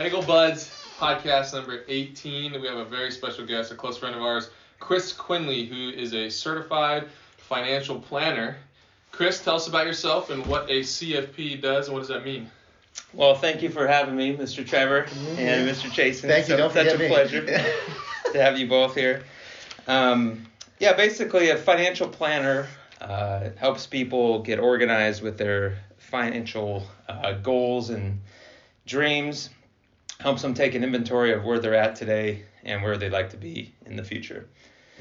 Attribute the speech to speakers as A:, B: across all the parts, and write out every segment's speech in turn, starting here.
A: Bagel Buds podcast number 18. We have a very special guest, a close friend of ours, Chris Quinley, who is a certified financial planner. Chris, tell us about yourself and what a CFP does and what does that mean?
B: Well, thank you for having me, Mr. Trevor and Mr. Chasen.
C: Thank you. Don't
B: such a
C: me.
B: pleasure to have you both here. Um, yeah, basically, a financial planner uh, helps people get organized with their financial uh, goals and dreams, helps them take an inventory of where they're at today and where they'd like to be in the future.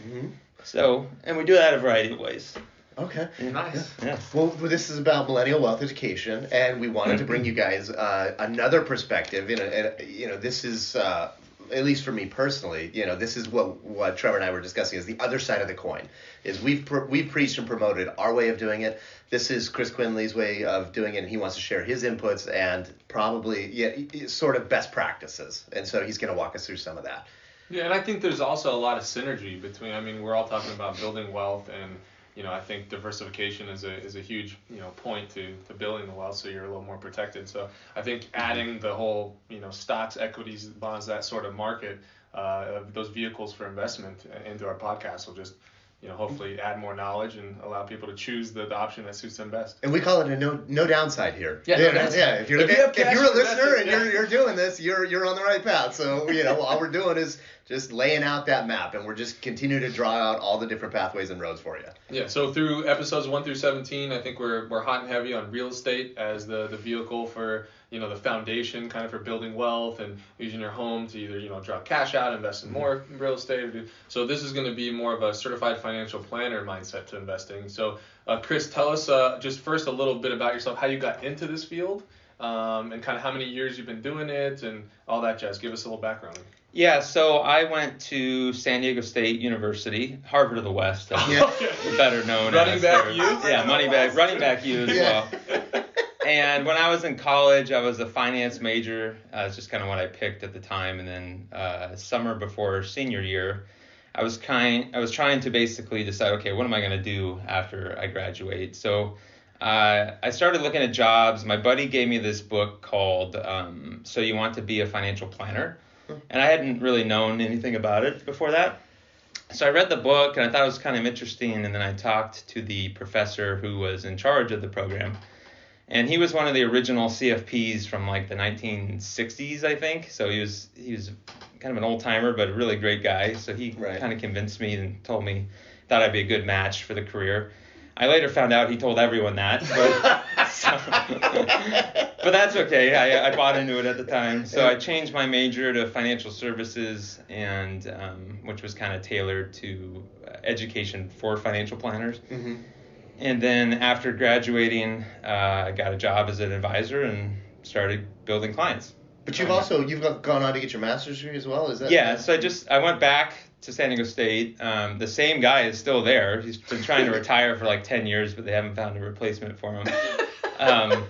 C: Mhm.
B: So, and we do that a variety of ways.
C: Okay.
A: Nice.
B: Yeah.
C: Well, this is about millennial wealth education, and we wanted to bring you guys uh, another perspective. You know, and you know, this is uh, at least for me personally. You know, this is what what Trevor and I were discussing is the other side of the coin. Is we've pr- we've preached and promoted our way of doing it. This is Chris Quinley's way of doing it, and he wants to share his inputs and probably yeah, sort of best practices. And so he's going to walk us through some of that.
A: Yeah, and I think there's also a lot of synergy between. I mean, we're all talking about building wealth, and you know, I think diversification is a is a huge you know point to to building the wealth, so you're a little more protected. So I think adding the whole you know stocks, equities, bonds, that sort of market, uh, those vehicles for investment into our podcast will just you know hopefully add more knowledge and allow people to choose the, the option that suits them best.
C: And we call it a no no downside here.
A: Yeah, no
C: yeah.
A: downside.
C: yeah. If you're
A: If
C: if,
A: you have
C: if you're a listener and
A: yeah.
C: you're you're doing this, you're you're on the right path. So you know all we're doing is just laying out that map, and we're just continue to draw out all the different pathways and roads for you.
A: Yeah, so through episodes one through seventeen, I think we're we're hot and heavy on real estate as the the vehicle for you know the foundation, kind of for building wealth and using your home to either you know draw cash out, invest in more real estate. Do, so this is going to be more of a certified financial planner mindset to investing. So uh, Chris, tell us uh, just first a little bit about yourself, how you got into this field, um, and kind of how many years you've been doing it, and all that jazz. Give us a little background.
B: Yeah, so I went to San Diego State University, Harvard of the West,
C: Yeah.
B: better known
A: Running
B: as.
A: back
B: or-
A: you?
B: Yeah, money back, running back you as
C: Yeah.
B: well. And when I was in college, I was a finance major. Uh, it's just kind of what I picked at the time. And then uh, summer before senior year, I was kind, I was trying to basically decide, okay, what am I going to do after I graduate? So uh, I started looking at jobs. My buddy gave me this book called um, "So You Want to Be a Financial Planner," and I hadn't really known anything about it before that. So I read the book and I thought it was kind of interesting. And then I talked to the professor who was in charge of the program, and he was one of the original CFPs from like the 1960s, I think. So he was he was kind of an old timer, but a really great guy. So he
C: Right.
B: kind of convinced me and told me thought I'd be a good match for the career. I later found out he told everyone that, but, so- but that's okay. I, I bought into it at the time. So I changed my major to financial services, and um, which was kind of tailored to uh, education for financial planners.
C: hmm
B: And then after graduating, uh, I got a job as an advisor and started building clients.
C: But you've also you've gone on to get your master's degree as well. Is that?
B: Yeah, so I just I went back to San Diego State. Um, the same guy is still there. He's been trying to retire for like ten years, but they haven't found a replacement for him. Um,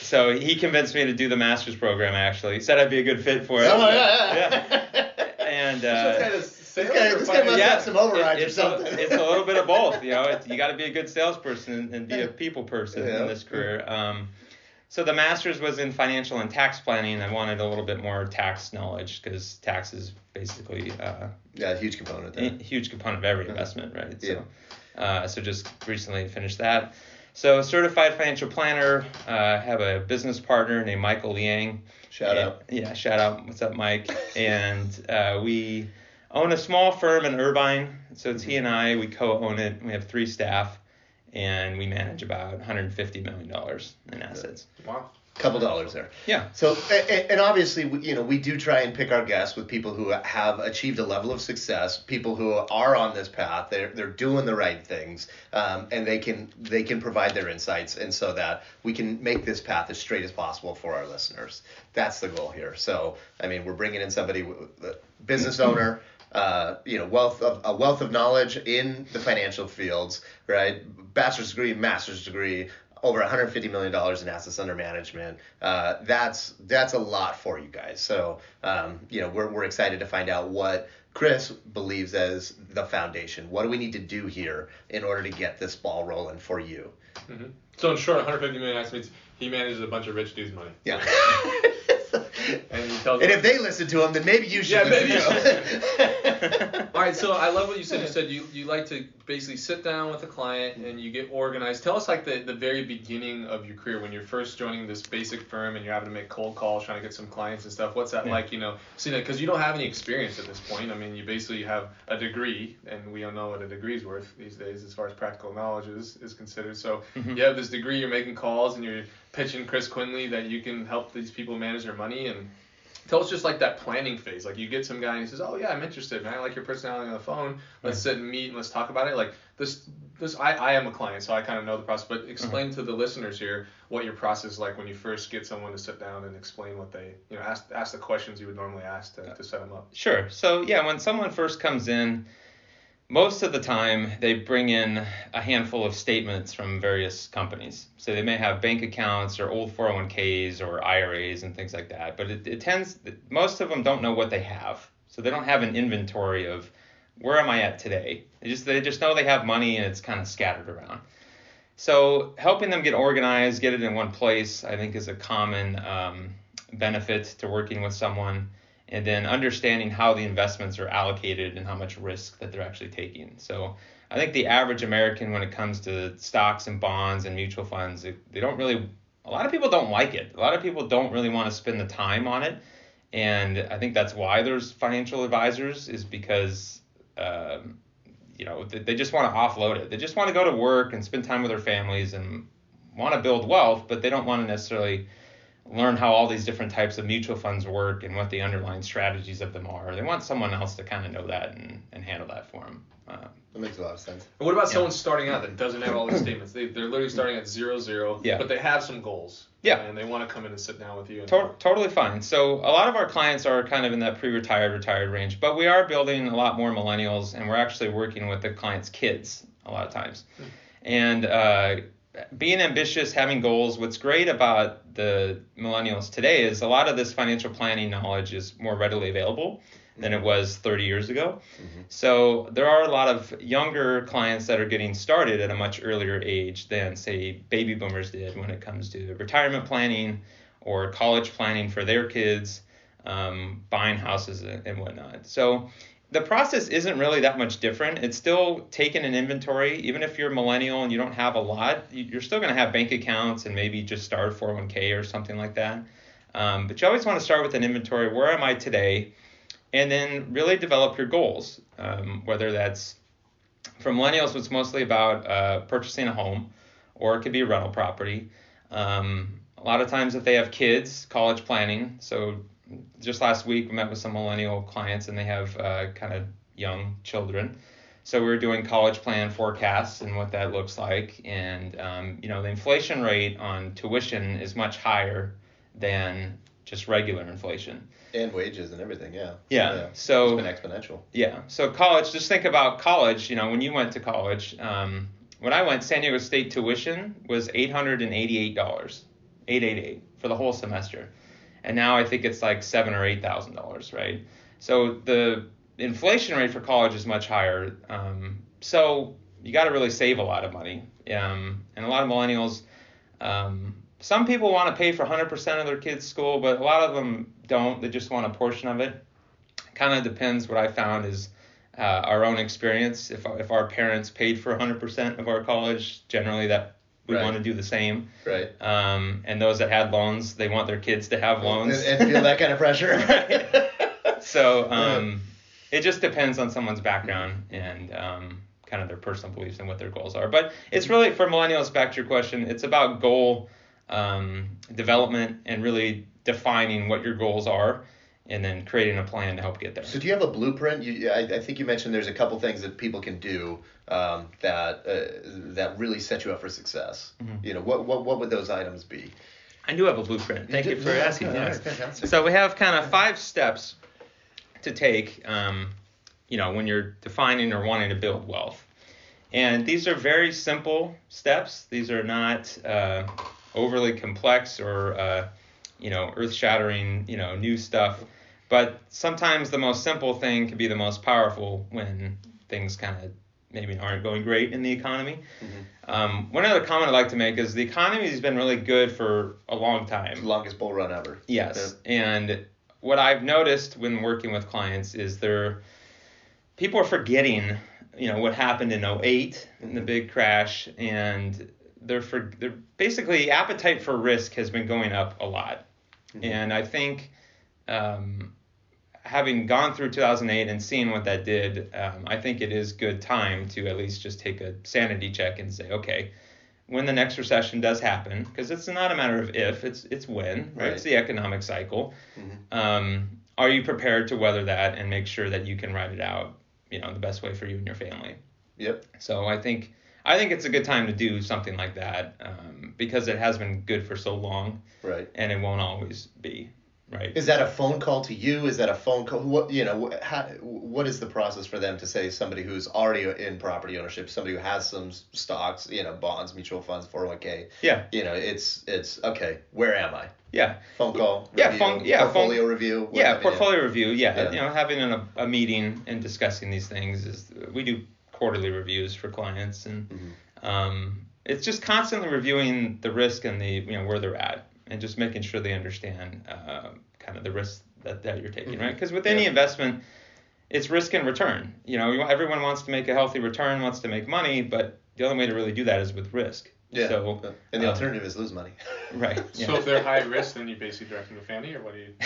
B: so he convinced me to do the master's program. Actually, he said I'd be a good fit for it.
C: Oh, yeah,
B: Yeah. And uh,
A: kind of
C: This guy,
A: or
C: this guy must
A: finance?
C: have some overrides
B: it-
C: or
B: it's
C: something.
B: A, it's a little bit of both, you know. It's, you got to be a good salesperson and, and be a people person
C: Yeah.
B: in this career. Um, so the master's was in financial and tax planning. I wanted a little bit more tax knowledge because tax is basically uh,
C: yeah, a huge component
B: a
C: there.
B: huge component of every investment, right?
C: Yeah.
B: So, uh, so just recently finished that. So certified financial planner. Uh, have a business partner named Michael Liang.
C: Shout
B: And-
C: out.
B: Yeah, shout out. What's up, Mike? and uh, we own a small firm in Irvine. So it's he and I. We co-own it. We have three staff, and we manage about 150 million dollars in assets.
A: Wow.
C: Couple dollars there.
B: Yeah.
C: So, a- a- and obviously, we- you know, we do try and pick our guests with people who have achieved a level of success, people who are on this path. They're they're doing the right things, um, and they can they can provide their insights, and so that we can make this path as straight as possible for our listeners. That's the goal here. So, I mean, we're bringing in somebody, w- the business owner. Uh, you know, wealth of a wealth of knowledge in the financial fields, right? Bachelor's degree, master's degree, over 150 million dollars in assets under management. Uh, that's that's a lot for you guys. So um, you know we're we're excited to find out what Chris believes as the foundation. What do we need to do here in order to get this ball rolling for you?
A: hmm So in short, 150 million assets means he manages a bunch of rich dudes' money.
C: Yeah.
A: And tells
C: And if they listen to him, then maybe you should
A: Yeah, maybe. All right, so I love what you said. You said you, you like to basically sit down with a client and you get organized. Tell us like the, the very beginning of your career when you're first joining this basic firm and you're having to make cold calls trying to get some clients and stuff. What's that
B: Yeah.
A: like? You know, see that because you don't have any experience at this point. I mean, you basically have a degree, and we all know what a degree's worth these days as far as practical knowledge is, is considered. So
B: Mhm.
A: you have this degree, you're making calls, and you're pitching Chris Quinley that you can help these people manage their money and tell us just like that planning phase. Like you get some guy and he says, "Oh yeah, I'm interested, man. I like your personality on the phone. Let's sit and meet and let's talk about it." Like this, this I, I am a client, so I kind of know the process. But explain uh-huh. to the listeners here what your process is like when you first get someone to sit down and explain what they, you know, ask ask the questions you would normally ask to, to set them up.
B: Sure. So yeah, when someone first comes in, most of the time they bring in a handful of statements from various companies. So they may have bank accounts or old 401ks or IRAs and things like that. But it, it tends most of them don't know what they have. So they don't have an inventory of where am I at today. They just they just know they have money and it's kind of scattered around. So helping them get organized, get it in one place, I think is a common um, benefit to working with someone and then understanding how the investments are allocated and how much risk that they're actually taking. So I think the average American, when it comes to stocks and bonds and mutual funds, they, don't really, a lot of people don't like it. A lot of people don't really want to spend the time on it. And I think that's why there's financial advisors, is because, um, you know, they just want to offload it. They just want to go to work and spend time with their families and want to build wealth, but they don't want to necessarily learn how all these different types of mutual funds work and what the underlying strategies of them are. They want someone else to kind of know that and, and handle that for them. Uh,
C: that makes a lot of sense.
A: And what about
B: Yeah.
A: someone starting out that doesn't have all these statements? They, they're literally starting at zero zero,
B: Yeah.
A: but they have some goals.
B: Yeah.
A: And they want to come in and sit down with you. And,
B: to- totally fine. So a lot of our clients are kind of in that pre-retired, retired range, but we are building a lot more millennials, and we're actually working with the clients' kids a lot of times. And uh, being ambitious, having goals. What's great about the millennials today is a lot of this financial planning knowledge is more readily available than it was 30 years ago. So there are a lot of younger clients that are getting started at a much earlier age than say baby boomers did when it comes to retirement planning or college planning for their kids, um, buying houses and and whatnot. So the process isn't really that much different. It's still taking an inventory. Even if you're a millennial and you don't have a lot, you- you're still going to have bank accounts and maybe just start a 401k or something like that. Um, but you always want to start with an inventory. Where am I today? And then really develop your goals. Um, whether that's for millennials, it's mostly about uh, purchasing a home, or it could be a rental property. Um, a lot of times, if they have kids, college planning. So just last week, we met with some millennial clients, and they have uh, kind of young children. So we were doing college plan forecasts and what that looks like, and um, you know the inflation rate on tuition is much higher than just regular inflation.
C: And wages and everything, yeah.
B: Yeah, so-
C: it's been exponential.
B: Yeah. So college, just think about college. You know, when you went to college, um, when I went, San Diego State tuition was eight hundred and eighty-eight dollars, eight eight eight for the whole semester, and now I think it's like seven or eight thousand dollars, right? So the inflation rate for college is much higher. Um, so you got to really save a lot of money. Um, and a lot of millennials, um, some people want to pay for 100% of their kids' school, but a lot of them don't. They just want a portion of it kind of depends. What I found is uh, our own experience. If if our parents paid for 100% of our college, generally that we
C: Right.
B: want to do the same.
C: Right.
B: Um, and those that had loans, they want their kids to have loans.
C: And, and feel that kind of pressure.
B: so um, it just depends on someone's background and um, kind of their personal beliefs and what their goals are. But it's really for millennials. Back to your question, it's about goal um, development and really defining what your goals are, and then creating a plan to help get there.
C: So do you have a blueprint? You, I, I think you mentioned there's a couple things that people can do um, that uh, that really set you up for success.
B: Mm-hmm.
C: You know, what, what what would those items be?
B: I do have a blueprint. Thank you,
C: do?
B: for
C: Yeah,
B: asking.
C: all
B: yes. So we have kind of five steps to take, um, you know, when you're defining or wanting to build wealth. And these are very simple steps. These are not uh, overly complex or, uh, you know, earth-shattering, you know, new stuff. But sometimes the most simple thing can be the most powerful when things kind of maybe aren't going great in the economy. Um, one other comment I'd like to make is the economy has been really good for a long time.
C: Longest bull run ever.
B: Yes, and what I've noticed when working with clients is they're people are forgetting, you know, what happened in 08 in the big crash and they're for they're basically appetite for risk has been going up a lot. And I think um, having gone through 2008 and seeing what that did, um, I think it is good time to at least just take a sanity check and say, okay, when the next recession does happen, because it's not a matter of if, it's it's when, right?
C: Right.
B: It's the economic cycle. Um, are you prepared to weather that and make sure that you can ride it out, you know, the best way for you and your family?
C: Yep.
B: So I think I think it's a good time to do something like that um, because it has been good for so long
C: Right.
B: and it won't always be, right?
C: Is that a phone call to you? Is that a phone call? What you know? How, what is the process for them to say somebody who's already in property ownership, somebody who has some stocks, you know, bonds, mutual funds, four hundred one k?
B: Yeah.
C: You know, it's it's okay. Where am I?
B: Yeah.
C: Phone call.
B: Yeah,
C: Review,
B: phone- yeah, phone-
C: Portfolio review.
B: yeah
C: have you.
B: portfolio review yeah.
C: Yeah.
B: you know having a, a meeting and discussing these things is we do quarterly reviews for clients and
C: Mm-hmm.
B: um, it's just constantly reviewing the risk and the you know where they're at and just making sure they understand uh, kind of the risk that, that you're taking
C: Mhm.
B: right because with any
C: Yeah.
B: investment it's risk and return you know everyone wants to make a healthy return wants to make money but the only way to really do that is with risk
C: Yeah.
B: so
C: and the
B: um,
C: alternative is lose money.
B: right yeah.
A: So if they're high risk, then you basically direct them to Fannie, or what do you?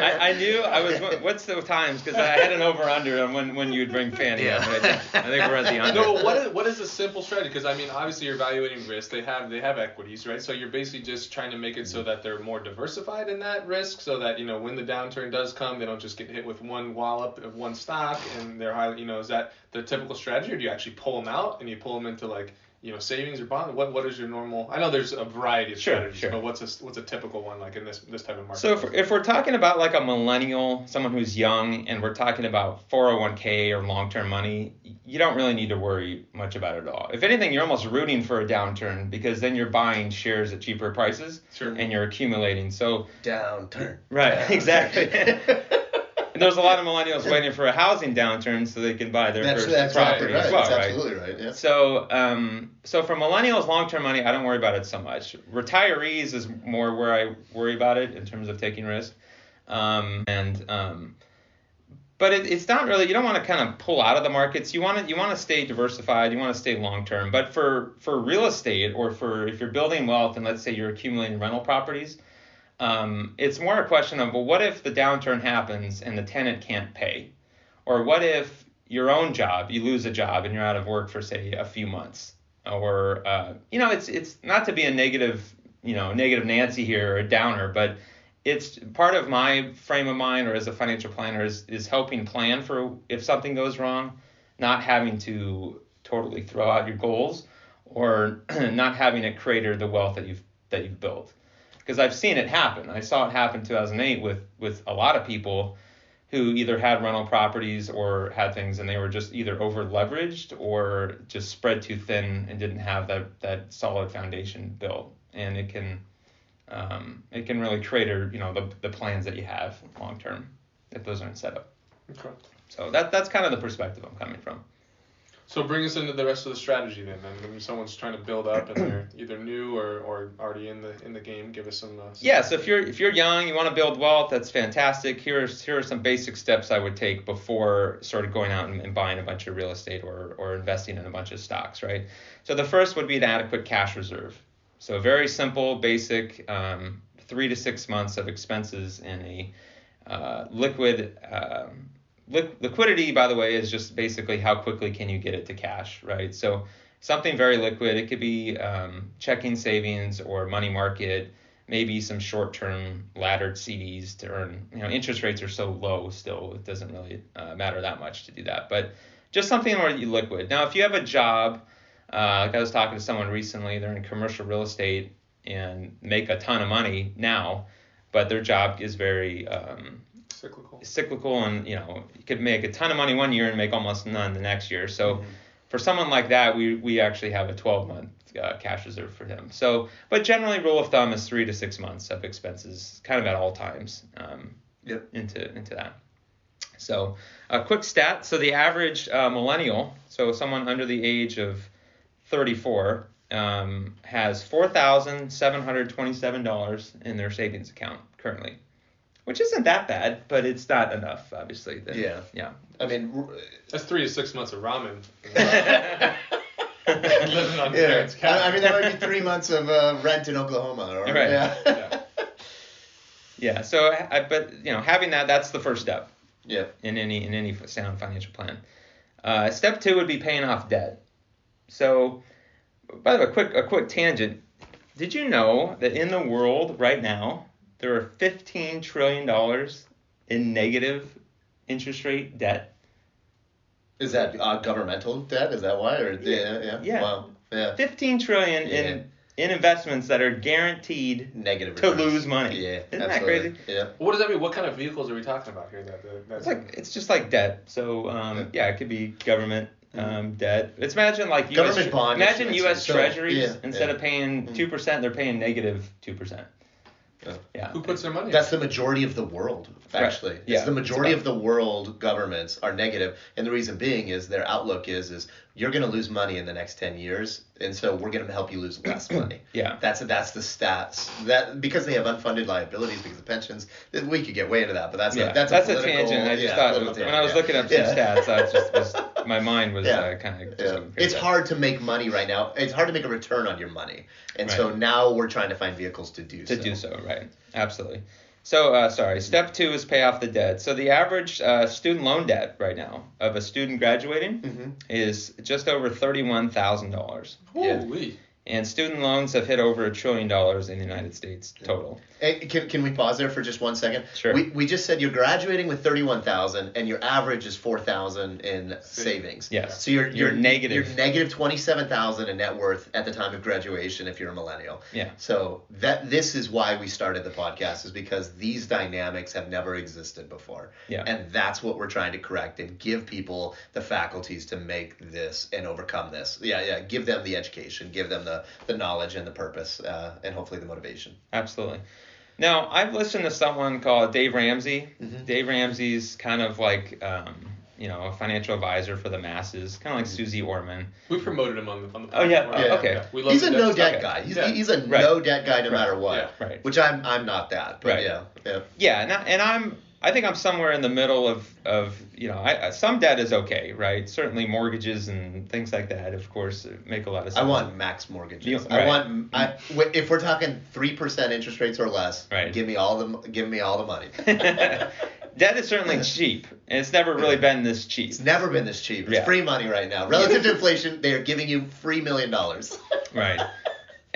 B: I, I knew I was. What's the times? Because I had an over under on when when you'd bring Fanny
C: Yeah.
B: up. I, think, I think we're at the under.
A: No, what is what is a simple strategy? Because I mean, obviously you're evaluating risk. They have they have equities, right? So you're basically just trying to make it so that they're more diversified in that risk, so that you know when the downturn does come, they don't just get hit with one wallop of one stock, and they're high. You know, is that the typical strategy, or do you actually pull them out and you pull them into like you know savings or bond? What what is your normal? I know there's a variety of
B: Sure,
A: strategies,
B: sure.
A: but what's a what's a typical one like in this this type of market?
B: So if, we're- if we're talking about like a millennial, someone who's young, and we're talking about 401k or long-term money, you don't really need to worry much about it at all. If anything, you're almost rooting for a downturn because then you're buying shares at cheaper prices
A: Sure.
B: and you're accumulating. So
C: Downturn.
B: Right,
C: Downturn.
B: exactly. and there's a lot of millennials waiting for a housing downturn so they can buy their
C: that's
B: first
C: that's
B: property
C: right.
B: as well,
C: that's
B: right?
C: absolutely right. Yeah.
B: So, um, so for millennials, long-term money, I don't worry about it so much. Retirees is more where I worry about it in terms of taking risk. Um, and um, but it, it's not really. You don't want to kind of pull out of the markets. You want to you want to stay diversified. You want to stay long-term. But for for real estate or for if you're building wealth and let's say you're accumulating rental properties, um, it's more a question of well, what if the downturn happens and the tenant can't pay, or what if your own job you lose a job and you're out of work for say a few months, or uh, you know it's it's not to be a negative you know negative Nancy here or a downer, but it's part of my frame of mind or as a financial planner is is helping plan for if something goes wrong, not having to totally throw out your goals or not having it crater the wealth that you've that you've built because I've seen it happen. I saw it happen in 2008 with with a lot of people who either had rental properties or had things and they were just either over leveraged or just spread too thin and didn't have that that solid foundation built. And it can um, it can really crater you know the the plans that you have long term if those aren't set up.
A: Okay.
B: So that that's kind of the perspective I'm coming from.
A: So bring us into the rest of the strategy then. And when someone's trying to build up and they're either new or, or already in the in the game, give us some. Uh,
B: Yeah, so if you're if you're young, you want to build wealth, that's fantastic. Here's here are some basic steps I would take before sort of going out and, and buying a bunch of real estate or or investing in a bunch of stocks, right? So the first would be an adequate cash reserve. So very simple, basic, um, three to six months of expenses in a uh, liquid. Um, li- liquidity, by the way, is just basically how quickly can you get it to cash, right? So something very liquid. It could be um, checking savings or money market, maybe some short-term laddered CDs to earn. You know, interest rates are so low still; it doesn't really uh, matter that much to do that. But just something where you liquid. Now, if you have a job, uh, like I was talking to someone recently, they're in commercial real estate and make a ton of money now, but their job is very um,
A: cyclical.
B: cyclical and you know you could make a ton of money one year and make almost none the next year. So for someone like that we we actually have a 12 month uh, cash reserve for him. So but generally rule of thumb is three to six months of expenses kind of at all times um,
C: Yep.
B: into into that. So a quick stat. So the average uh, millennial so someone under the age of 34 um, has $4727 in their savings account currently which isn't that bad, but it's not enough, obviously. Then,
C: Yeah.
B: yeah.
C: I mean,
A: That's three to six months of ramen. Living on
C: yeah.
A: parents' couch.
C: I, I mean, that might be three months of uh, rent in Oklahoma. Or,
B: Right.
C: Yeah.
A: Yeah.
B: Yeah. So, I, but you know, having that that's the first step
C: yeah.
B: in any in any sound financial plan. Uh, step two would be paying off debt. So, by the way, a quick a quick tangent. Did you know that in the world right now there are 15 trillion dollars in negative interest rate debt?
C: Is that uh, governmental debt? Is that why? Or yeah, yeah.
B: Yeah.
C: Wow. Yeah.
B: 15 trillion
C: Yeah.
B: in in investments that are guaranteed
C: Negative.
B: to lose money.
C: Yeah.
B: Isn't that crazy?
C: Yeah.
A: What does that mean? What kind of vehicles are we talking about here? That, that that's
B: It's like it's just like debt. So um, yeah, it could be government um, debt. It's imagine like US,
C: Government bond
B: Imagine
C: issuance,
B: U.S.
C: so-
B: Treasuries
C: yeah,
B: instead
C: yeah.
B: of paying two percent, they're paying negative two percent.
C: Yeah.
B: Yeah.
A: who puts their money.
C: That's the majority of the world,
B: Right.
C: actually.
B: Yeah.
C: It's the majority
B: It's
C: of the world governments are negative, and the reason being is their outlook is is you're going to lose money in the next ten years, and so we're going to help you lose less money.
B: Yeah.
C: That's that's the stats that because they have unfunded liabilities because of pensions. We could get way into that, but that's
B: yeah.
C: a, that's,
B: That's,
C: a,
B: a, tangent. I just
C: yeah,
B: thought
C: political
B: when I was
C: tangent,
B: looking up some
C: Yeah.
B: stats, I just was my mind was
C: Yeah.
B: uh, kind of just
C: Yeah. It's hard to make money right now. It's hard to make a return on your money, and so now we're trying to find vehicles to do
B: to
C: so.
B: do so, right? Absolutely. So, uh, sorry. Step two is pay off the debt. So the average uh, student loan debt right now of a student graduating
C: Mhm.
B: is just over thirty-one thousand dollars,
C: Yeah.
A: Holy.
B: and student loans have hit over a trillion dollars in the United States total.
C: Hey, can, can we pause there for just one second?
B: Sure.
C: We, we just said you're graduating with thirty one thousand, and your average is four thousand in savings.
B: Yes.
C: So you're
B: You're
C: you're
B: negative.
C: You're negative twenty seven thousand in net worth at the time of graduation if you're a millennial.
B: Yeah.
C: So that this is why we started the podcast is because these dynamics have never existed before.
B: Yeah.
C: And that's what we're trying to correct and give people the faculties to make this and overcome this. Yeah, yeah. Give them the education, give them the the knowledge and the purpose, uh, and hopefully the motivation.
B: Absolutely. Now, I've listened to someone called Dave Ramsey.
C: Mhm.
B: Dave Ramsey's kind of like, um, you know, a financial advisor for the masses, kind of like Susie Orman.
A: We promoted him on the on the.
B: Oh, yeah,
C: yeah,
B: okay.
A: We love
C: He's a no debt
A: stuff.
C: guy. He's,
A: Yeah.
C: he's a
B: Right.
C: no debt guy no
B: Right.
C: matter what.
A: Yeah.
B: Right.
C: Which I'm I'm not that, but
B: Right.
C: yeah, yeah.
B: Yeah, and, I, and I'm I think I'm somewhere in the middle of of you know I, some debt is okay, right? Certainly mortgages and things like that, of course, uh, make a lot of sense.
C: I want max mortgages.
B: You-
C: I want I, if we're talking three percent interest rates or less,
B: Right.
C: give me all the give me all the money.
B: debt is certainly cheap, and it's never really been this cheap.
C: It's never been this cheap. It's
B: Yeah.
C: free money right now. Relative to inflation, they are giving you free million dollars.
B: Right.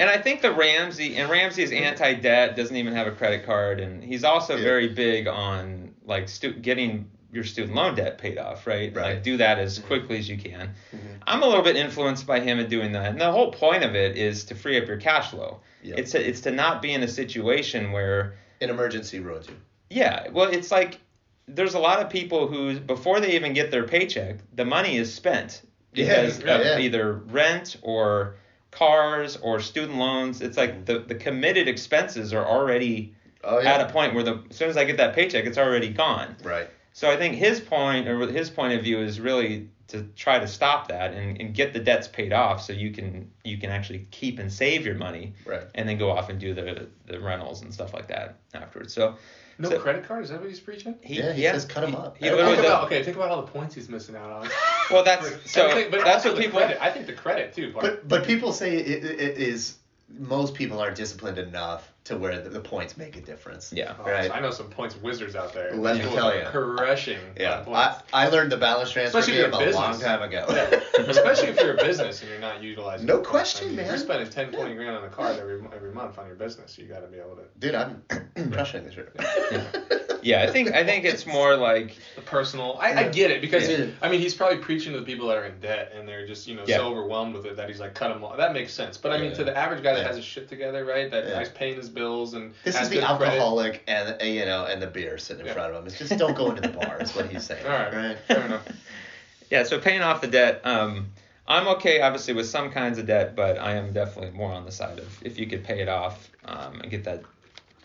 B: And I think the Ramsey and Ramsey is anti-debt, doesn't even have a credit card, and he's also
C: Yeah.
B: very big on like stu- getting your student loan debt paid off, right?
C: Right.
B: Like do that as quickly as you can.
C: Mhm.
B: I'm a little bit influenced by him in doing that, and the whole point of it is to free up your cash flow.
C: Yeah.
B: It's to, it's to not be in a situation where
C: An emergency ruins you.
B: yeah, well, it's like there's a lot of people who before they even get their paycheck, the money is spent because
C: yeah,
B: of
C: yeah.
B: either rent or cars or student loans. It's like the, the committed expenses are already
C: Oh yeah.
B: at a point where the as soon as I get that paycheck, it's already gone.
C: right.
B: So I think his point or his point of view is really to try to stop that and, and get the debts paid off so you can you can actually keep and save your money
C: Right.
B: and then go off and do the the rentals and stuff like that afterwards. So
A: No
B: So-
A: credit card? Is that what he's preaching?
B: he
C: Yeah, he says cut
B: he-
C: up.
B: He
C: I- I
A: think about, okay, think about all the points he's missing out on.
B: Well, that's so.
A: I think- but
B: that's what
A: the
B: people.
A: Credit. I think the credit too. Part.
C: But but people say it, it, it is most people aren't disciplined enough to where the, the points make a difference.
B: Yeah.
A: Oh,
C: right.
A: I know some points wizards out there.
C: Let me tell
A: are
C: ya.
A: Crushing.
C: Yeah,
A: points.
C: I, I learned the balance transfer
A: Especially
C: game a
A: a
C: long time ago.
A: Yeah. Especially if you're a business and you're not utilizing.
C: No question,
A: I mean,
C: man.
A: you're spending 10, 20 grand on a card every every month on your business, you got to be able to.
C: Dude, I'm crushing this year.
B: Yeah, I think I think it's more like
A: The personal, I, I get it because
C: Yeah.
A: I mean he's probably preaching to the people that are in debt and they're just you know
B: Yeah.
A: so overwhelmed with it that he's like cut them off. That makes sense. But I mean
C: Yeah.
A: to the average guy that has his shit together, right? That
C: Yeah.
A: paying his bills and
C: This
A: has
C: is the
A: good credit.
C: alcoholic and you know and the beer sitting in front of him. It's just don't go into the bar. Is what he's saying.
A: All right,
C: right?
A: fair enough.
B: yeah. So paying off the debt. Um, I'm okay, obviously, with some kinds of debt, but I am definitely more on the side of if you could pay it off um, and get that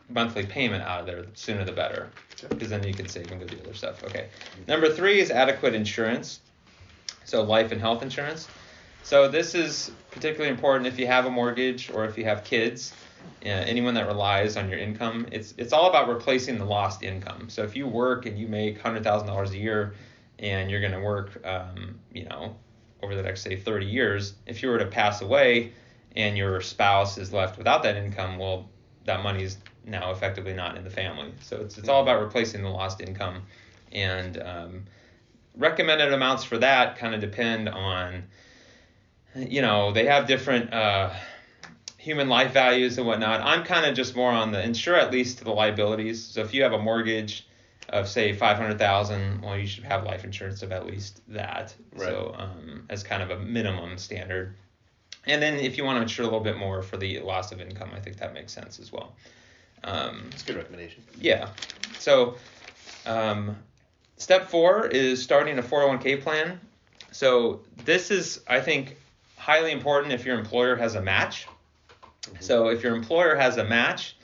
B: monthly payment out of there, the sooner the better, because then you can save and go do other stuff. Okay. Number three is adequate insurance, so life and health insurance. So this is particularly important if you have a mortgage or if you have kids. Yeah, anyone that relies on your income, it's it's all about replacing the lost income. So if you work and you make hundred thousand dollars a year, and you're going to work, um, you know, over the next say 30 years, if you were to pass away and your spouse is left without that income, well, that money's now effectively not in the family. So it's it's all about replacing the lost income, and um, recommended amounts for that kind of depend on, you know, they have different. Uh, human life values and whatnot. I'm kind of just more on the insure at least to the liabilities. So if you have a mortgage of say 500,000, well you should have life insurance of at least that.
C: Right.
B: So um, as kind of a minimum standard. And then if you want to insure a little bit more for the loss of income, I think that makes sense as well. Um,
C: It's a good recommendation.
B: yeah. So, um, step four is starting a 401k plan. So, this is, I think, highly important if your employer has a match. So, if your employer has a match,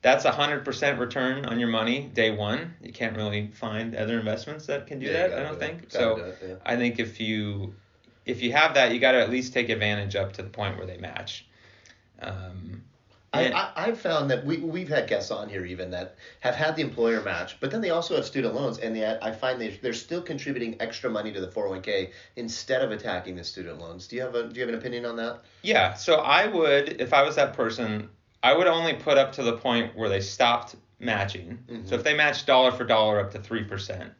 B: that's a 100% return on your money day one. You can't really find other investments that can do
C: Yeah,
B: that, I don't
C: do
B: think.
C: Gotta
B: so,
C: it, yeah.
B: I think if you if you have that, you got to at least take advantage up to the point where they match. Um,
C: I,
B: and-
C: I, I've found that we, we've had guests on here even that have had the employer match, but then they also have student loans, and yet I find they, they're still contributing extra money to the 401k instead of attacking the student loans. Do you have a Do you have an opinion on that?
B: Yeah, so I would, if I was that person, I would only put up to the point where they stopped matching. Mm-hmm. So if they matched dollar for dollar up to 3%,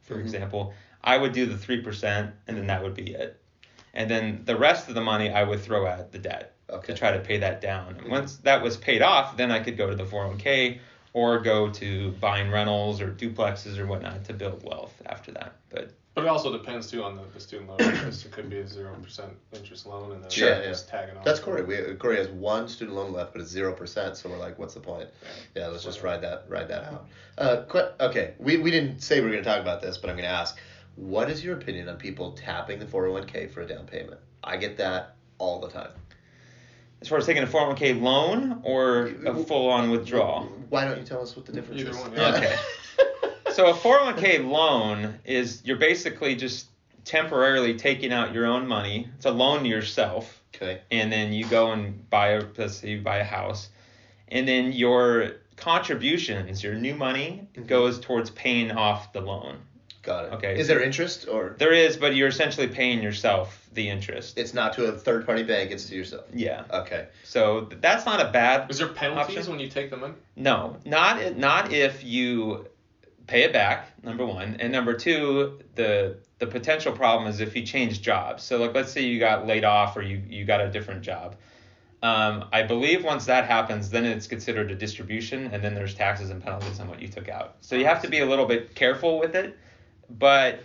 B: for mm-hmm. example, I would do the 3% and then that would be it. And then the rest of the money I would throw at the debt
C: Okay.
B: to try to pay that down. And once that was paid off, then I could go to the 401k or go to buying rentals or duplexes or whatnot to build wealth after that. But
A: But it also depends too on the, the student loan interest. It could be a zero percent interest loan and then
C: Sure, yeah.
A: just tagging on.
C: That's Corey. We, Corey has one student loan left, but it's zero percent. So we're like, what's the point?
A: Yeah.
C: Yeah, let's just ride that ride that out. Uh, que- okay, we, we didn't say we were going to talk about this, but I'm going to ask, what is your opinion on people tapping the 401k for a down payment? I get that all the time.
B: as far as taking a 401k loan or a full on withdrawal?
C: Why don't you tell us what the difference
A: Either
C: is?
A: one, yeah.
B: Okay. So a 401k loan is you're basically just temporarily taking out your own money. It's a loan to yourself,
C: okay.
B: and then you go and buy a let's say you buy a house, and then your contributions, your new money, mm-hmm. goes towards paying off the loan.
C: Got it.
B: Okay.
C: Is there interest or
B: There is, but you're essentially paying yourself the interest.
C: it's not to a third party bank, it's to yourself?
B: Yeah.
C: Okay.
B: So that's not a bad
A: Is there penalties
B: Option?
A: when you take the money?
B: No, not not if you pay it back. Number one, and number two, the the potential problem is if you change jobs. So like, let's say you got laid off or you you got a different job. Um, I believe once that happens, then it's considered a distribution, and then there's taxes and penalties on what you took out. So you have to be a little bit careful with it, but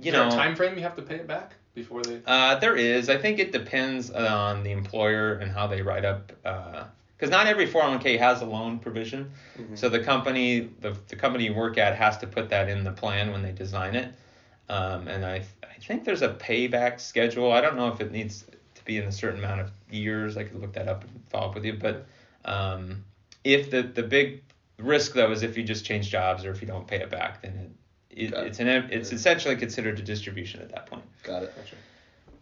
B: you
A: Is
B: know,
A: time frame you have to pay it back before they?
B: uh, there is. I think it depends on the employer and how they write up. Uh, because not every 401k has a loan provision. So the company, the, the company you work at, has to put that in the plan when they design it. Um, and I, I think there's a payback schedule. I don't know if it needs to be in a certain amount of years. I could look that up and follow up with you. But um, if the the big risk though is if you just change jobs or if you don't pay it back, then it, it
C: Got
B: it's an it's essentially considered a distribution at that point.
C: Got it.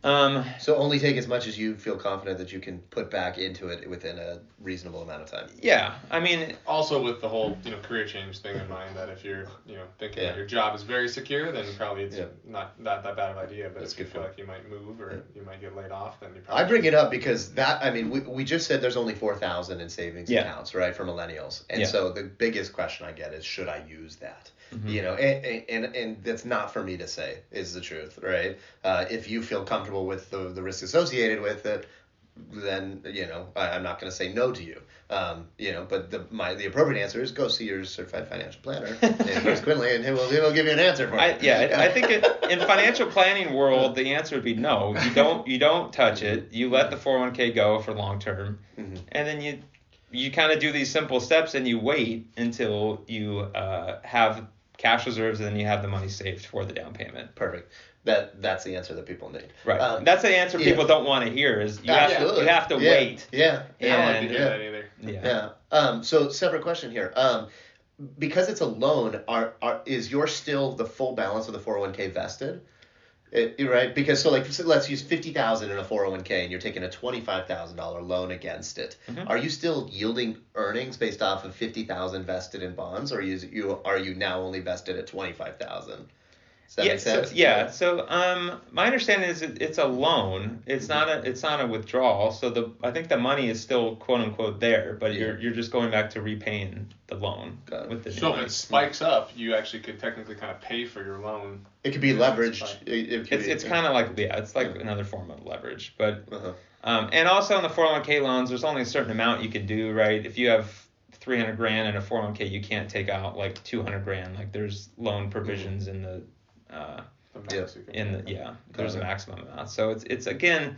B: Um,
C: So only take as much as you feel confident that you can put back into it within a reasonable amount of time.
B: yeah, I mean,
A: Also with the whole you know career change thing in mind that if you're you know thinking
C: Yeah.
A: that your job is very secure, then probably it's
C: Yeah.
A: not that that bad of an idea. But
C: That's
A: if you
C: good
A: feel
C: point.
A: like you might move or you might get laid off, then you probably
C: I bring it up because that I mean we, we just said there's only four thousand in savings
B: Yeah.
C: accounts right for millennials and
B: Yeah.
C: so the biggest question I get is should I use that
B: Mm-hmm.
C: you know and, and and that's not for me to say is the truth right uh, if you feel comfortable with the, the risk associated with it then you know I, I'm not going to say no to you um, you know but the my the appropriate answer is go see your certified financial planner and here's Quinley and he will, he will give you an answer for
B: I,
C: it
B: yeah, I I think it, in financial planning world, the answer would be no. You don't you don't touch it. You let the 401k go for long term,
C: Mhm.
B: and then you you kind of do these simple steps and you wait until you uh, have cash reserves and then you have the money saved for the down payment.
C: perfect that that's the answer that people need
B: Right.
C: Um,
B: That's the answer
C: yeah.
B: people don't want to hear. Is you have,
C: Absolutely.
B: you have to
C: Yeah.
B: wait.
C: Yeah.
A: I don't like to
B: And
A: that either.
B: yeah.
C: Yeah. Um, so separate question here. Um, because it's a loan, are, are is your still the full balance of the 401k vested? It, right because so like so let's use fifty thousand in a four hundred one k and you're taking a twenty five thousand dollar loan against it.
B: Mhm.
C: Are you still yielding earnings based off of fifty thousand vested in bonds, or are you you are you now only vested at twenty five thousand? Does that
B: yeah,
C: make sense?
B: So, yeah. So um, my understanding is it, it's a loan. It's not a it's not a withdrawal. So the I think the money is still quote unquote there, but you're you're just going back to repaying the loan
C: Got it.
B: with the
A: So if it spikes up, you actually could technically kind of pay for your loan.
C: It could be
A: Yeah,
C: leveraged. It, it could
B: It's
C: be-
B: it's kind of like yeah, it's like
C: Yeah.
B: another form of leverage, but
C: Uh-huh.
B: um, and also in the 401k loans, there's only a certain amount you can do, right? If you have 300 grand in a 401k, you can't take out like 200 grand. Like there's loan provisions in the uh,
A: The
C: Yeah.
A: max you
B: in the yeah, there's a maximum amount. So it's it's again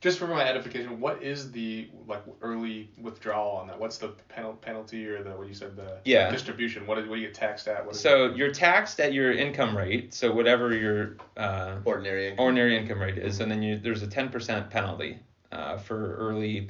A: Just for my edification, what is the like early withdrawal on that? What's the penal- penalty or the what you said the
B: Yeah.
A: distribution? What, is, what do you get taxed at? What is
B: So you're taxed at your income rate, so whatever your uh,
C: ordinary. income.
B: ordinary income rate is, and then you, there's a 10% penalty uh, for early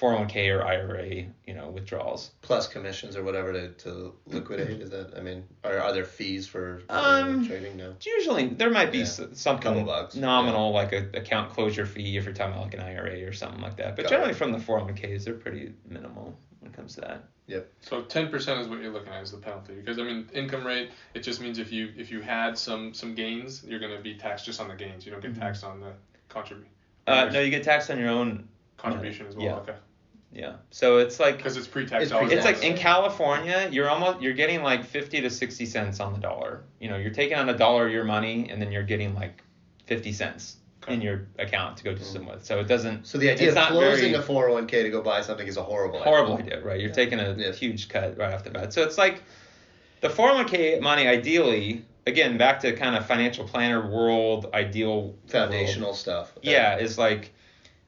B: 401k or IRA, you know, withdrawals.
C: plus commissions or whatever to, to liquidate. Is that? I mean, are, are there fees for, for
B: Um,
C: trading now?
B: Usually there might be
C: Yeah.
B: s something
C: Couple bucks,
B: nominal, like a account closure fee if you're talking about like an IRA or something like that. But
C: Got
B: generally,
C: it.
B: from the 401ks, they're pretty minimal when it comes to that. Yep.
A: So ten percent is what you're looking at as the penalty because I mean income rate it just means if you if you had some some gains you're gonna be taxed just on the gains you don't get
B: Mhm.
A: taxed on the contribution
B: Uh, no, you get taxed on your own.
A: Contribution as well
B: Yeah.
A: okay
B: Yeah. So it's like
A: because it's pre-tax
C: It's
A: dollars.
B: It's like in California, you're almost you're getting like fifty to sixty cents on the dollar. You know, you're taking on a dollar of your money, and then you're getting like fifty cents
A: Okay.
B: in your account to go do mm-hmm. some with. So it doesn't
C: So the idea
B: It's
C: of
B: not
C: closing
B: very-
C: a 401k to go buy something is a horrible. idea.
B: horrible idea, right? You're taking a
C: Yeah.
B: huge cut right off the bat. So it's like the 401k money, ideally, again, back to kind of financial planner world ideal
C: Foundational
B: world,
C: stuff.
B: yeah, is like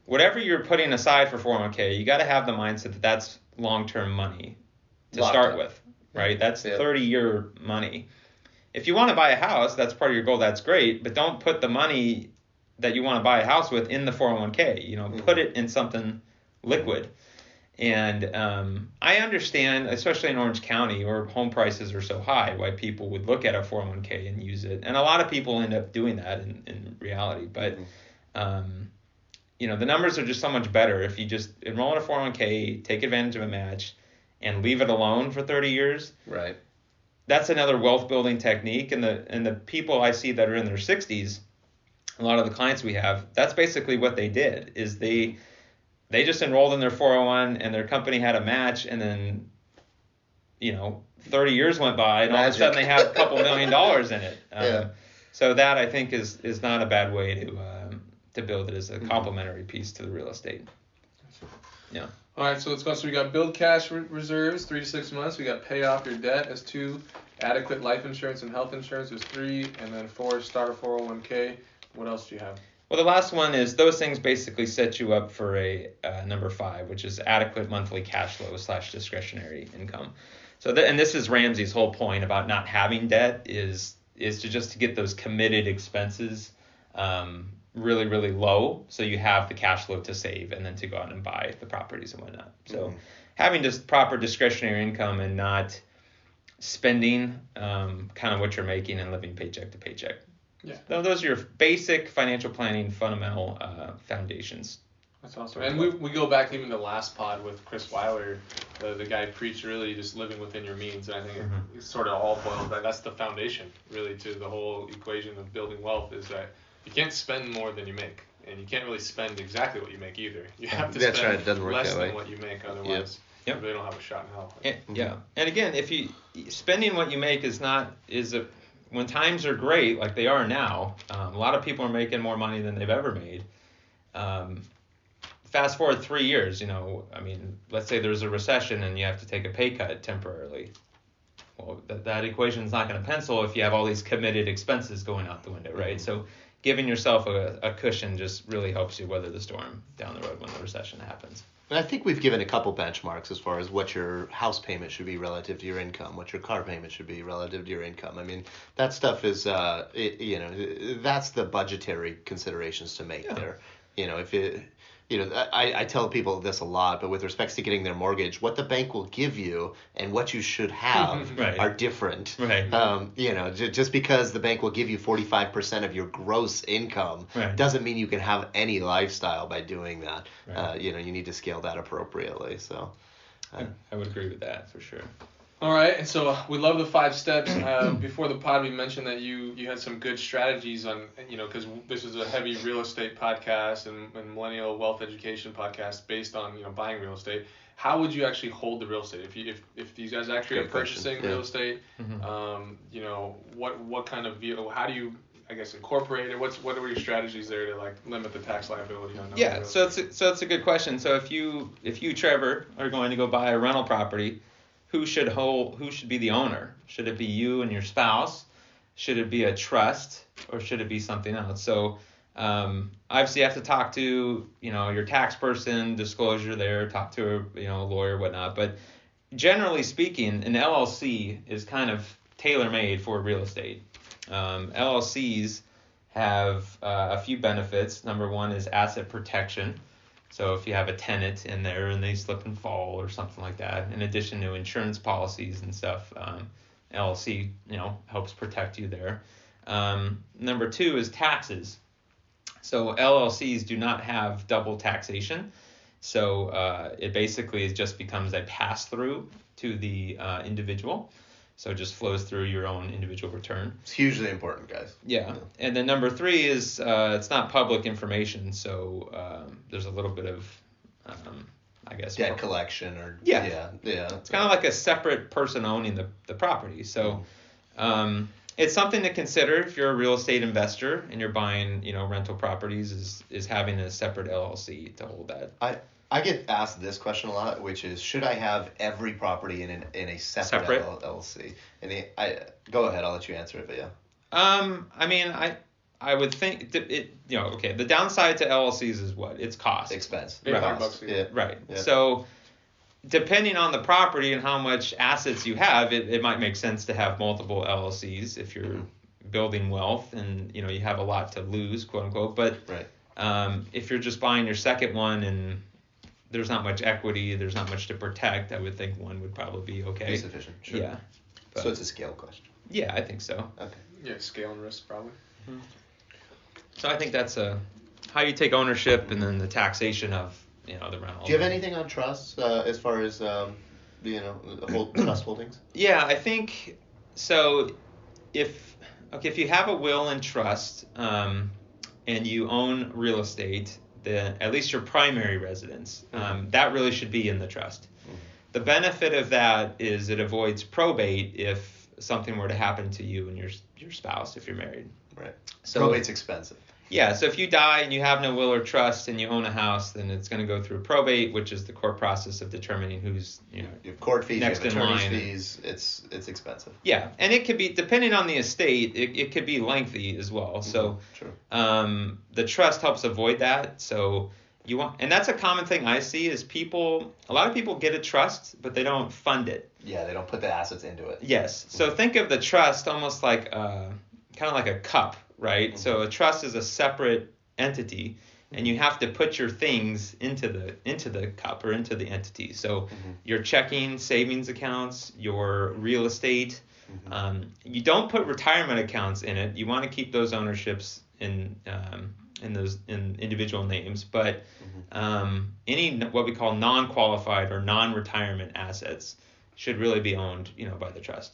B: whatever you're putting aside for 401k, you got to have the mindset that that's long term money to
C: Locked
B: start
C: up.
B: with, right? That's
C: Yeah.
B: 30 year money. If you want to buy a house, that's part of your goal. That's great, but don't put the money that you want to buy a house with in the 401k. You know,
C: Mhm.
B: put it in something liquid. And um, I understand, especially in Orange County where home prices are so high, why people would look at a 401k and use it. And a lot of people end up doing that in, in reality. But,
C: Mhm.
B: um, you know, the numbers are just so much better if you just enroll in a 401k, take advantage of a match, and leave it alone for 30 years.
C: Right.
B: That's another wealth building technique. And the and the people I see that are in their 60s, a lot of the clients we have, that's basically what they did. Is they they just enrolled in their 401 and their company had a match and then you know 30 years went by and all of a sudden they have a couple million dollars in it um,
C: Yeah.
B: so that i think is is not a bad way to um, to build it as
C: Mm-hmm.
B: a complementary piece to the real estate Yeah.
A: All right, so let's go. So we got build cash re- reserves, three to six months. We got pay off your debt as two, adequate life insurance and health insurance is three, and then four, start a 401k. What else do you have?
B: well the last one is those things basically set you up for a uh, number five which is adequate monthly cash flow slash discretionary income so th- and this is ramsey's whole point about not having debt is is to just to get those committed expenses um, really really low so you have the cash flow to save and then to go out and buy the properties and whatnot so
C: Mhm.
B: having just proper discretionary income and not spending um, kind of what you're making and living paycheck to paycheck
A: Yeah.
B: Tho- those are your basic financial planning fundamental uh, foundations
A: That's awesome. And we, we go back even to the last pod with Chris Weiler, the, the guy preached really just living within your means. And I think
B: Mhm.
A: it, it's sort of all boils back. That's the foundation really to the whole equation of building wealth is that you can't spend more than you make. And you can't really spend exactly what you make either. You have to
C: That's
A: spend
C: right, it doesn't work
A: less
C: that
A: than what you make otherwise.
B: Yep.
A: You really don't have a shot in hell.
B: And, yeah and again if you spending what you make is not is a when times are great like they are now um, a lot of people are making more money than they've ever made um, fast forward three years you know i mean let's say there's a recession and you have to take a pay cut temporarily well that, that equation's not going to pencil if you have all these committed expenses going out the window right so giving yourself a, a cushion just really helps you weather the storm down the road when the recession happens
C: And I think we've given a couple benchmarks as far as what your house payment should be relative to your income, what your car payment should be relative to your income. I mean, that stuff is, uh, it, you know, that's the budgetary considerations to make
B: Yeah.
C: there. You know, if it, you know, I, I tell people this a lot, but with respects to getting their mortgage, what the bank will give you and what you should have
B: Right.
C: are different.
B: Right.
C: Um, you know, j- just because the bank will give you 45% of your gross income
B: Right.
C: doesn't mean you can have any lifestyle by doing that.
B: Right.
C: Uh, you know, you need to scale that appropriately. So,
B: I, I would agree with that for sure.
A: All right, and so uh, we love the five steps. Uh, before the pod, we mentioned that you you had some good strategies on you know because this is a heavy real estate podcast and, and millennial wealth education podcast based on you know buying real estate. How would you actually hold the real estate if you if, if these guys actually
C: Good
A: are
C: question,
A: purchasing
C: yeah.
A: real estate?
B: Mhm.
A: Um, you know what what kind of vehicle? How do you I guess incorporate it? What's what are your strategies there to like limit the tax liability on?
B: Yeah, so it's a, so it's a good question. So if you if you Trevor are going to go buy a rental property, who should hold who should be the owner? Should it be you and your spouse? Should it be a trust or should it be something else? So um, obviously you have to talk to you know your tax person, disclosure there, talk to a you know a lawyer, whatnot. But generally speaking, an LLC is kind of tailor made for real estate. Um, LLCs have uh, a few benefits. Number one is asset protection. So if you have a tenant in there and they slip and fall or something like that, in addition to insurance policies and stuff, um, LLC you know helps protect you there. Um, number two is taxes. So LLCs do not have double taxation. So uh, it basically just becomes a pass through to the uh, individual. So it just flows through your own individual return.
C: it's hugely important, guys.
B: Yeah, and then number three is uh, it's not public information, so um, there's a little bit of, um, I guess,
C: Debt
B: more-
C: collection or
B: Yeah.
C: yeah, yeah.
B: it's kind of like a separate person owning the, the property. So um, it's something to consider if you're a real estate investor and you're buying, you know, rental properties is is having a separate LLC to hold that.
C: I I get asked this question a lot, which is should I have every property in an, in a separate,
B: Separate?
C: LLC? And the, I go ahead, I'll let you answer it, but yeah.
B: Um, I mean, I I would think that it, you know, okay. The downside to LLCs is what it's cost.
C: Expense.
A: Eight hundred
C: Cost.
A: bucks.
C: Yeah.
B: Right.
C: Yeah.
B: So, depending on the property and how much assets you have, it, it might make sense to have multiple LLCs if you're
C: Mhm.
B: building wealth and you know you have a lot to lose, quote unquote. But
C: Right.
B: um, if you're just buying your second one and there's not much equity, there's not much to protect, I would think one would probably be okay.
C: Be
B: okay.
C: sufficient. Sure.
B: Yeah.
C: So it's a scale question.
B: Yeah, I think so.
C: Okay.
A: Yeah, scale and risk probably.
B: So I think that's a how you take ownership and then the taxation of you know the rental.
C: Do you have anything on trusts uh, as far as um, you know the trust holdings?
B: Yeah, I think so. If okay, if you have a will and trust, um, and you own real estate, then at least your primary residence, um, that really should be in the trust.
C: Mhm.
B: The benefit of that is it avoids probate if something were to happen to you and your your spouse if you're married.
C: Right.
B: So
C: Probate's expensive.
B: Yeah, so if you die and you have no will or trust and you own a house, then it's going to go through probate, which is the court process of determining who's you know
C: You have court fees,
B: Next
C: you have
B: in line.
C: fees. It's it's expensive.
B: Yeah, and it could be depending on the estate. It, it could be lengthy as well. So
C: True.
B: um, the trust helps avoid that. So you want, and that's a common thing I see is people. A lot of people get a trust, but they don't fund it.
C: Yeah, they don't put the assets into it.
B: Yes. So think of the trust almost like uh, kind of like a cup, right? So a trust is a separate entity, and you have to put your things into the into the cup or into the entity. So your checking, savings accounts, your real estate. Um, you don't put retirement accounts in it. You want to keep those ownerships in um, in those in individual names, but um, any what we call non-qualified or non-retirement assets should really be owned, you know, by the trust.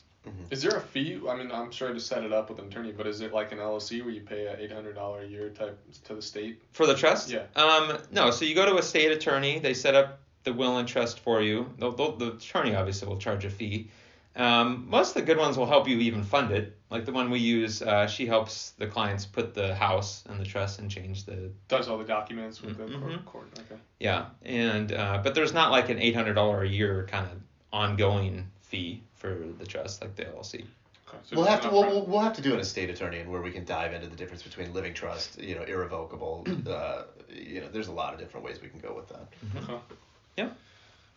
A: Is there a fee? I mean, I'm sure to set it up with an attorney, but is it like an LLC where you pay a eight hundred dollar a year type to the state?
B: For the trust?
A: Yeah.
B: Um, no. So you go to a state attorney. They set up the will and trust for you. They'll, they'll, the attorney obviously will charge a fee. Um, most of the good ones will help you even fund it. Like the one we use, uh, she helps the clients put the house in the trust and change the
A: Does all the documents with the
B: Mhm.
A: court, court. Okay.
B: yeah. And uh, but there's not like an eight hundred dollar a year kind of ongoing fee for the trust like the LLC.
A: okay. So
C: We'll have to
A: an
C: we'll,
A: upfront.
C: we'll, we'll have to do an estate attorney and where we can dive into the difference between living trust, you know, irrevocable. Uh, you know, there's a lot of different ways we can go with that.
A: Okay.
B: Yeah.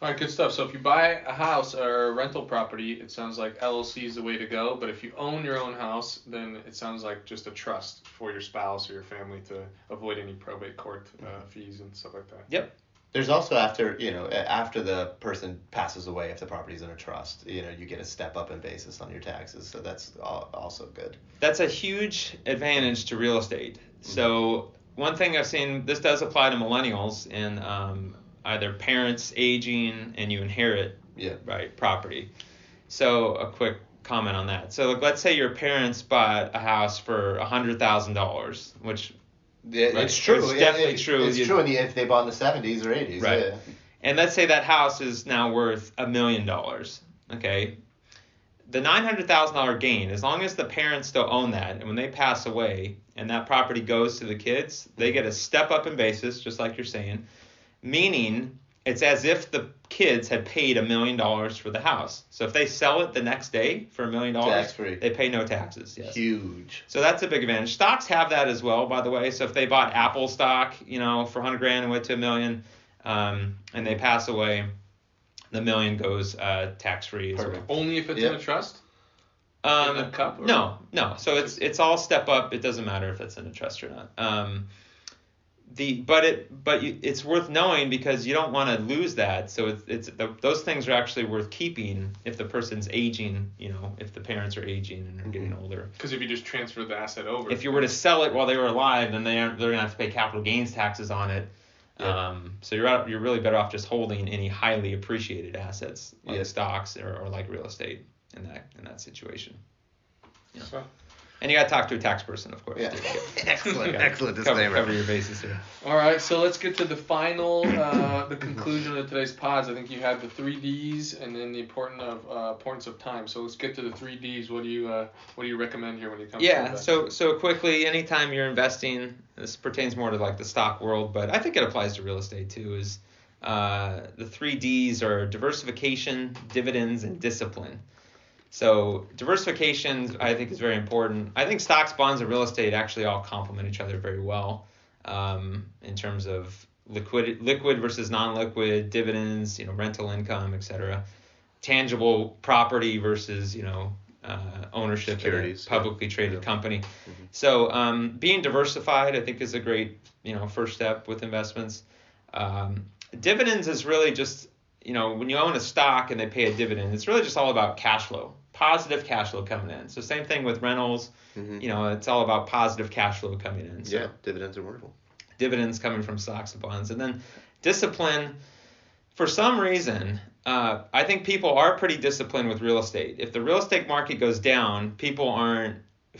A: All right, good stuff. So if you buy a house or a rental property, it sounds like LLC is the way to go. But if you own your own house, then it sounds like just a trust for your spouse or your family to avoid any probate court uh, fees and stuff like that.
B: Yep.
C: There's also after you know after the person passes away, if the property's in a trust, you know you get a step up in basis on your taxes, so that's also good.
B: That's a huge advantage to real estate. So one thing I've seen, this does apply to millennials in um, either parents aging and you inherit
C: Yeah.
B: right property. So a quick comment on that. So like, let's say your parents bought a house for a hundred thousand dollars, which
C: Yeah,
B: Right.
C: it's true.
B: It's
C: It-
B: definitely
C: it-
B: true.
C: It's
B: You-
C: true in the, if they bought in the 70s or 80s.
B: Right.
C: Yeah.
B: and let's say that house is now worth a million dollars. Okay. The nine hundred thousand dollar gain, as long as the parents still own that, and when they pass away and that property goes to the kids, they get a step up in basis, just like you're saying, meaning it's as if the kids had paid a million dollars for the house. So if they sell it the next day for a million dollars,
C: Tax-free.
B: they pay no taxes. Yes.
C: Huge.
B: So that's a big advantage. Stocks have that as well, by the way. So if they bought Apple stock, you know, for 100 grand and went to a million, um, and they pass away, the million goes uh, tax free well.
C: Perfect.
A: Only if it's in a trust.
B: Um,
A: In a cup, or-
B: no, no. So it's it's all step up. It doesn't matter if it's in a trust or not. Um, the but it but you, it's worth knowing because you don't want to lose that. So it's it's the, those things are actually worth keeping if the person's aging. You know, if the parents are aging and are getting older.
A: Because if you just transfer the asset over.
B: If you were to sell it while they were alive, then they aren't, they're gonna have to pay capital gains taxes on it.
C: Yeah.
B: Um, so you're out, you're really better off just holding any highly appreciated assets like
C: Yeah.
B: stocks or, or like real estate in that in that situation.
A: So,
B: And you got to talk to a tax person, of course.
C: Yeah. excellent, excellent
B: Cover,
C: disclaimer.
B: cover your bases here.
A: all right, so let's get to the final, uh, the conclusion of today's pods. I think you had the three Ds and then the important of uh, importance of time. So let's get to the three Ds. What do you uh, what do you recommend here when it comes to
B: Yeah.
A: investing?
B: So so quickly, anytime you're investing, this pertains more to like the stock world, but I think it applies to real estate too. Is uh, the three Ds are diversification, dividends, and discipline. So diversification, I think, is very important. I think stocks, bonds, and real estate actually all complement each other very well um, in terms of liquid, liquid versus non-liquid, dividends, you know, rental income, etc. Tangible property versus you know uh, ownership
C: Securities,
B: in a publicly traded
C: yeah.
B: company. So um, being diversified, I think, is a great you know first step with investments. Um, dividends is really just you know when you own a stock and they pay a dividend, it's really just all about cash flow, positive cash flow coming in. So same thing with rentals.
C: Mhm.
B: You know, it's all about positive cash flow coming in. So
C: Yeah, dividends are wonderful.
B: dividends coming from stocks and bonds. And then discipline, for some reason, uh, I think people are pretty disciplined with real estate. If the real estate market goes down, people aren't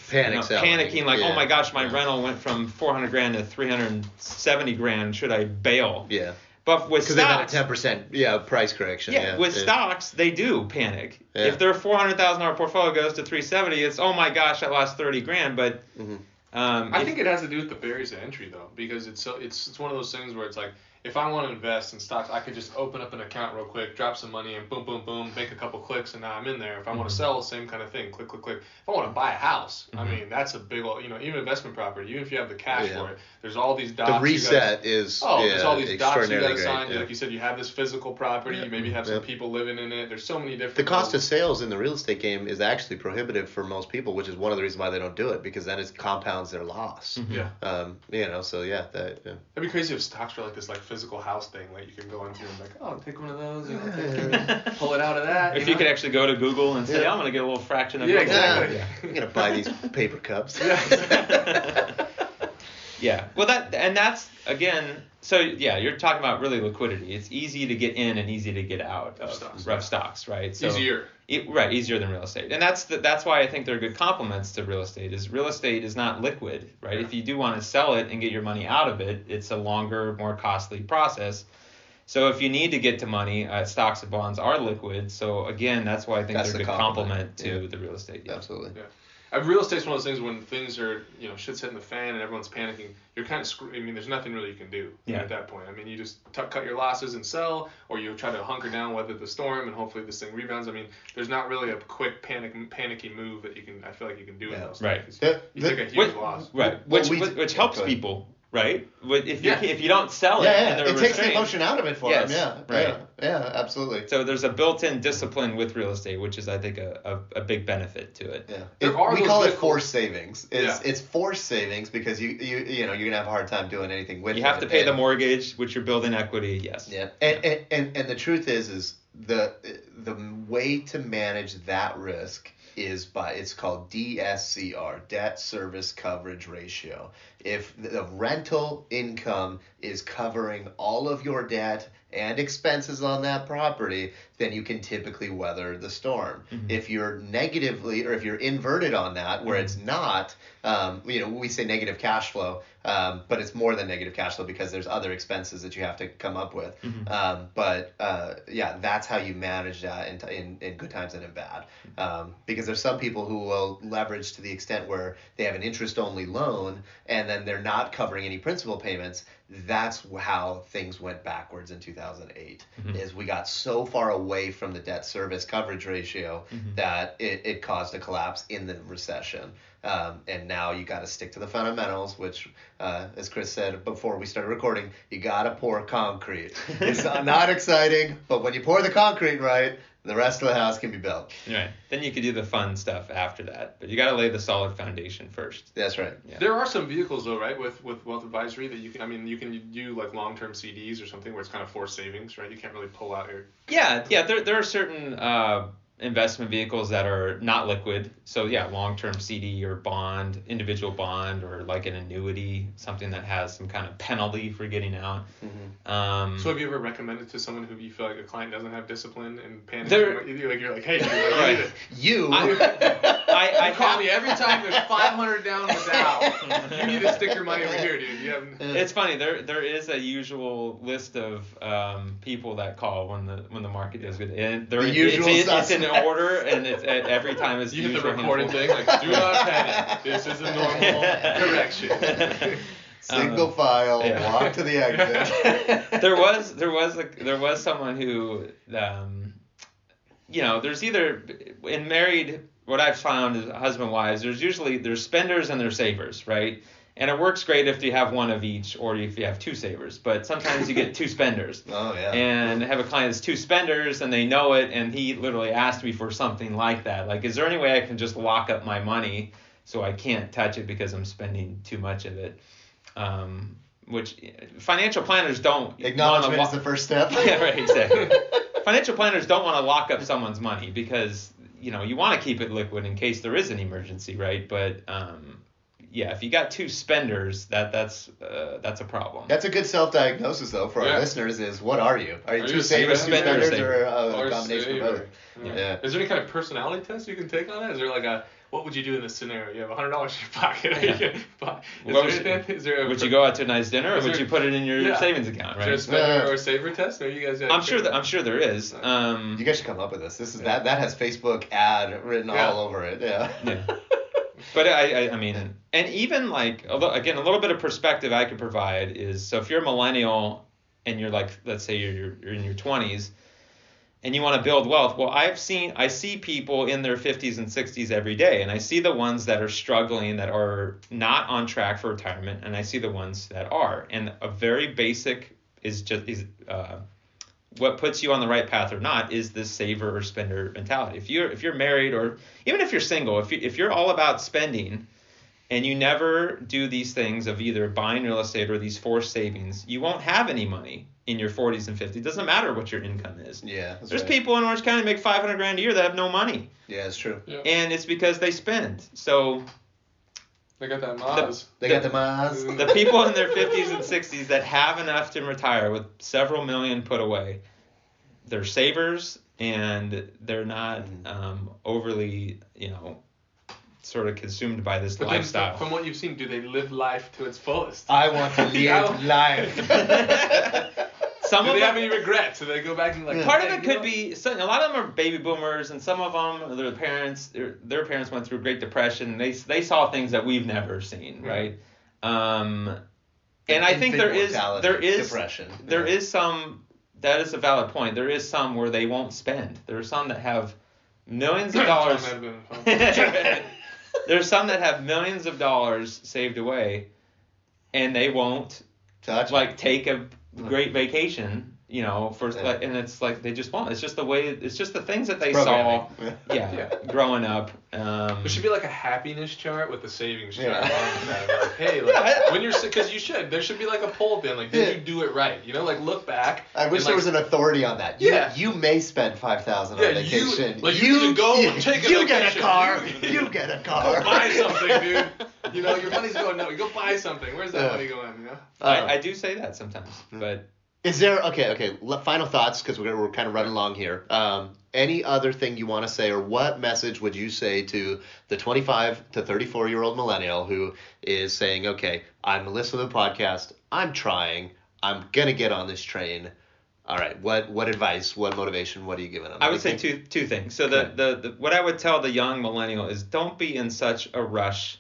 C: Panic
B: you know, panicking like,
C: Yeah.
B: oh my gosh, my
C: Yeah.
B: rental went from 400 grand to 370 grand. Should I bail?
C: Yeah,
B: But with
C: because they've had a ten percent yeah price correction.
B: yeah,
C: Yeah,
B: with
C: yeah.
B: stocks, they do panic.
C: Yeah.
B: If their four hundred thousand dollar portfolio goes to three seventy, it's oh my gosh, I lost thirty grand. But
C: Mhm.
B: um,
A: I
B: if-
A: think it has to do with the barriers to entry though, because it's so it's it's one of those things where it's like if I want to invest in stocks, I could just open up an account real quick, drop some money, and boom, boom, boom, make a couple clicks, and now I'm in there. If I want to mm-hmm. sell, same kind of thing, click, click, click. If I want to buy a house, I mm-hmm. mean that's a big, old, you know, even investment property, even if you have the cash
C: Yeah.
A: for it, there's all these dots.
C: The
A: you gotta-
C: reset is
A: Oh,
C: yeah,
A: there's all these dots you got to sign.
C: yeah.
A: Like you said, you have this physical property. You maybe have some people living in it. There's so many different.
C: The cost of sales in the real estate game is actually prohibitive for most people, which is one of the reasons why they don't do it because then it compounds their loss. Mm-hmm.
A: Yeah,
C: Um, you know, so yeah, that yeah.
A: it'd be crazy if stocks were like this like physical house thing. Like you can go into and like, oh, take one of those, you know, take- pull it out of that.
B: if you
A: know?
B: could actually go to Google and say,
C: Yeah.
B: I'm going to get a little fraction of
A: Yeah,
B: Google."
A: exactly.
B: Yeah.
C: I'm gonna buy these paper cups.
B: Yeah. Well, that and that's again. So yeah, you're talking about really liquidity. It's easy to get in and easy to get out of
A: Stocks.
B: rough stocks, right? So,
A: Easier.
B: E- right, easier than real estate, and that's the, that's why I think they're good complements to real estate. Is real estate is not liquid, right?
A: Yeah.
B: If you do want to sell it and get your money out of it, it's a longer, more costly process. So if you need to get to money, uh, stocks and bonds are liquid. So again, that's why I think
C: That's
B: they're a good
C: complement,
B: complement to
C: yeah.
B: the real estate. Yeah.
C: Absolutely.
A: Real estate's one of those things when things are, you know, shit's hitting the fan and everyone's panicking. You're kind of screwed. I mean, there's nothing really you can do
B: Yeah.
A: at that point. I mean, you just t- cut your losses and sell, or you try to hunker down, weather the storm, and hopefully this thing rebounds. I mean, there's not really a quick panic, panicky move that you can. I feel like you can do in
C: Yeah.
A: those
B: Right.
A: things.
C: The-
A: You
C: the-
A: take a huge
B: What-
A: loss.
B: Right, which which, which helps
C: go
B: people right? With- If you
A: Yeah.
B: if you don't sell it,
C: Yeah,
B: and
C: yeah.
B: they're
C: It takes the emotion out of it for
B: Yes,
C: them. Yeah,
B: right.
C: Yeah, yeah, absolutely.
B: So there's a built-in discipline with real estate, which is I think a, a, a big benefit to it.
C: Yeah.
A: There
C: It-
A: are
C: we
A: those
C: call it
A: vehicles-
C: forced savings. It's
A: Yeah.
C: it's forced savings because you you you know you're gonna have a hard time doing anything with
B: You
C: it.
B: have to pay the mortgage, which you're building equity. Yes.
C: Yeah, and, and, and and the truth is, is the the way to manage that risk is by it's called DSCR, debt service coverage ratio. If the rental income is covering all of your debt and expenses on that property, then you can typically weather the storm. If you're negatively or if you're inverted on that, where it's not, um, you know, we say negative cash flow, um, but it's more than negative cash flow because there's other expenses that you have to come up with. Um, but uh, yeah, that's how you manage that in, in, in good times and in bad. Um, because there's some people who will leverage to the extent where they have an interest only loan and then they're not covering any principal payments. That's how things went backwards in 2008. Is we got so far away from the debt service coverage ratio that it, it caused a collapse in the recession. Um, and now you got to stick to the fundamentals, which, uh, as Chris said before we started recording, you got to pour concrete. It's not exciting, but when you pour the concrete right, the rest of the house can be built.
B: Right. Then you could do the fun stuff after that, but you got to lay the solid foundation first.
C: That's right.
B: Yeah.
A: There are some vehicles though, right, with with wealth advisory that you can. I mean, you can do like long term CDs or something where it's kind of forced savings, right? You can't really pull out your.
B: Yeah, yeah. There, there are certain uh, investment vehicles that are not liquid. So yeah, long-term CD or bond, individual bond, or like an annuity, something that has some kind of penalty for getting out. Um,
A: So have you ever recommended to someone who you feel like a client doesn't have discipline and panic? You're like you're like, hey, dude, like, you
B: Right.
A: need
C: You.
B: I, I
A: You call me every time there's 500 down the Dow. You need to stick your money over here, dude. You have.
B: It's funny. There there is a usual list of um, people that call when the when the market does good, and they're
C: The
B: it's,
C: usual
B: it's, it's in order, and it's at every time it's
A: You hit the
B: usual
A: recording thing, like, do not panic. This is a normal direction.
C: Single
B: Um,
C: file,
B: yeah.
C: walk to the exit.
B: there was there was a, there was someone who um, you know there's either in married what I've found is husband wives there's usually there's spenders and there's savers right and it works great if you have one of each or if you have two savers but sometimes you get two spenders
C: Oh yeah.
B: and I have a client that's two spenders and they know it and he literally asked me for something like that like is there any way I can just lock up my money so I can't touch it because I'm spending too much of it um, which financial planners don't
C: Acknowledgement
B: wanna
C: is the first step.
B: yeah, right, exactly. Financial planners don't want to lock up someone's money because you know you want to keep it liquid in case there is an emergency, right? But um, yeah, if you got two spenders, that that's uh, that's a problem.
C: That's a good self-diagnosis, though, for
A: Yeah.
C: our listeners. Is what are you? Are you
A: Are
C: two
A: you a
C: savers, two
B: spender
C: spenders, or a,
A: Or
C: a combination of both?
A: Yeah.
C: Yeah.
A: Is there any kind of personality test you can take on it? Is there like a what would you do in this scenario? You have hundred dollars in your pocket.
B: Yeah.
A: You can buy- Is
B: What
A: there
B: would you-
A: anything- is there a,
B: would you go out to a nice dinner, or
A: Is
B: would you put it in your
A: Yeah.
B: savings account,
A: Is there a spender
C: Yeah.
A: or saver test? Are you guys?
B: I'm sure that I'm sure there is.
C: You
B: Um,
C: guys should come up with this. This is that that has Facebook ad written
A: Yeah.
C: all over it. Yeah.
B: But I, I, I mean, and even like again, a little bit of perspective I could provide is so if you're a millennial and you're like, let's say you're, you're in your 20s, and you want to build wealth. Well, I've seen, I see people in their 50s and 60s every day, and I see the ones that are struggling, that are not on track for retirement, and I see the ones that are. And a very basic is just is uh, what puts you on the right path or not is this saver or spender mentality. If you're if you're married or even if you're single, if you, if you're all about spending and you never do these things of either buying real estate or these forced savings, you won't have any money in your 40s and 50s. It doesn't matter what your income is.
C: Yeah.
B: There's
C: right.
B: people in Orange County make 500 grand a year that have no money,
C: Yeah, it's true. Yeah.
B: and it's because they spend. So
A: They got that Maz.
C: They got the Maz.
B: the people in their 50s and 60s that have enough to retire with several million put away, they're savers and they're not um, overly, you know, sort of consumed by this
A: But then,
B: lifestyle.
A: from what you've seen, do they live life to its fullest?
C: I want to live life.
B: Some
A: do
B: of
A: they have any regrets? Do they go back and like?
C: Yeah.
B: part of it could
A: know?"
B: be some, a lot of them are baby boomers, and some of them their parents their, their parents went through Great Depression. They they saw things that we've never seen,
A: Yeah.
B: right? Um, and I think there
C: Infant
B: is
C: mortality,
B: there is
C: depression.
B: there
C: Yeah.
B: is some that is a valid point. There is some where they won't spend. There are some that have millions of dollars.
A: Tom Edmund.
B: There's some that have millions of dollars saved away, and they won't
C: Touch.
B: like take a great vacation. You know, for
C: Yeah.
B: like, and it's like they just won't. It's just the way. It's just the things that they saw. Yeah,
A: Yeah.
B: growing up. Um,
A: There should be like a happiness chart with the savings chart.
C: Yeah.
A: Like, hey, like,
B: Yeah.
A: when you're because you should. There should be like a poll then, like, did
C: Yeah.
A: you do it right? You know, like look back.
C: I wish
A: and,
C: there
A: like,
C: was an authority on that. You,
A: Yeah.
C: you may spend five thousand
A: Yeah,
C: on
A: you-
C: vacation.
A: like, you need to go and take a
C: You get a car.
A: You-
C: You get a
A: Go
C: car.
A: buy something, dude. You know, your money's going no. Go buy something. Where's that
C: Yeah.
A: money going? You know.
C: Uh,
B: I, I do say that sometimes, but
C: Is there okay? Okay. Final thoughts because we're we're kind of running along here. Um, any other thing you want to say, or what message would you say to the 25 to 34 year old millennial who is saying, "Okay, I'm listening to the podcast. I'm trying. I'm gonna get on this train." All right. What what advice? What motivation? What are you giving them?
B: I would say two two things. So the, the, the what I would tell the young millennial is don't be in such a rush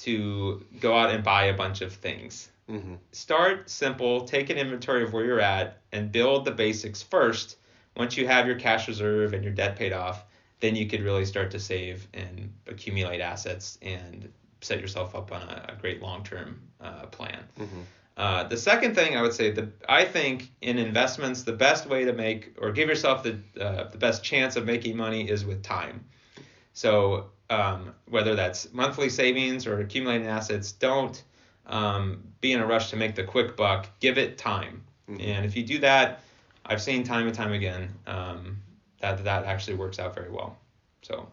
B: to go out and buy a bunch of things.
C: Mhm.
B: Start simple, take an inventory of where you're at, and build the basics first. Once you have your cash reserve and your debt paid off, then you could really start to save and accumulate assets and set yourself up on a, a great long term uh, plan.
C: Mhm.
B: Uh, the second thing I would say, the I think in investments, the best way to make or give yourself the uh, the best chance of making money is with time. So um, whether that's monthly savings or accumulating assets, don't um, be in a rush to make the quick buck. Give it time,
C: Mhm.
B: and if you do that, I've seen time and time again um, that that actually works out very well. So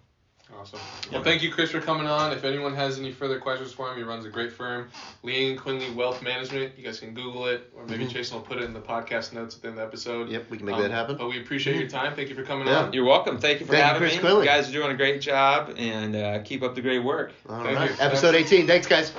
A: Awesome. Well, thank you, Chris, for coming on. If anyone has any further questions for him, he runs a great firm, Lean Quinley Wealth Management. You guys can Google it, or maybe Jason will put it in the podcast notes at the end of the episode.
C: Mm-hmm. Yep, we can make
A: Um,
C: that happen.
A: But we appreciate your time. Thank you for coming
C: Yeah.
A: on.
B: you're welcome. Thank you for
C: Thank you,
B: having
C: Chris
B: me.
C: Quilly.
B: You guys are doing a great job, and uh, keep up the great work.
C: All
A: Thank
C: right.
A: you.
C: Episode 18. Thanks, guys.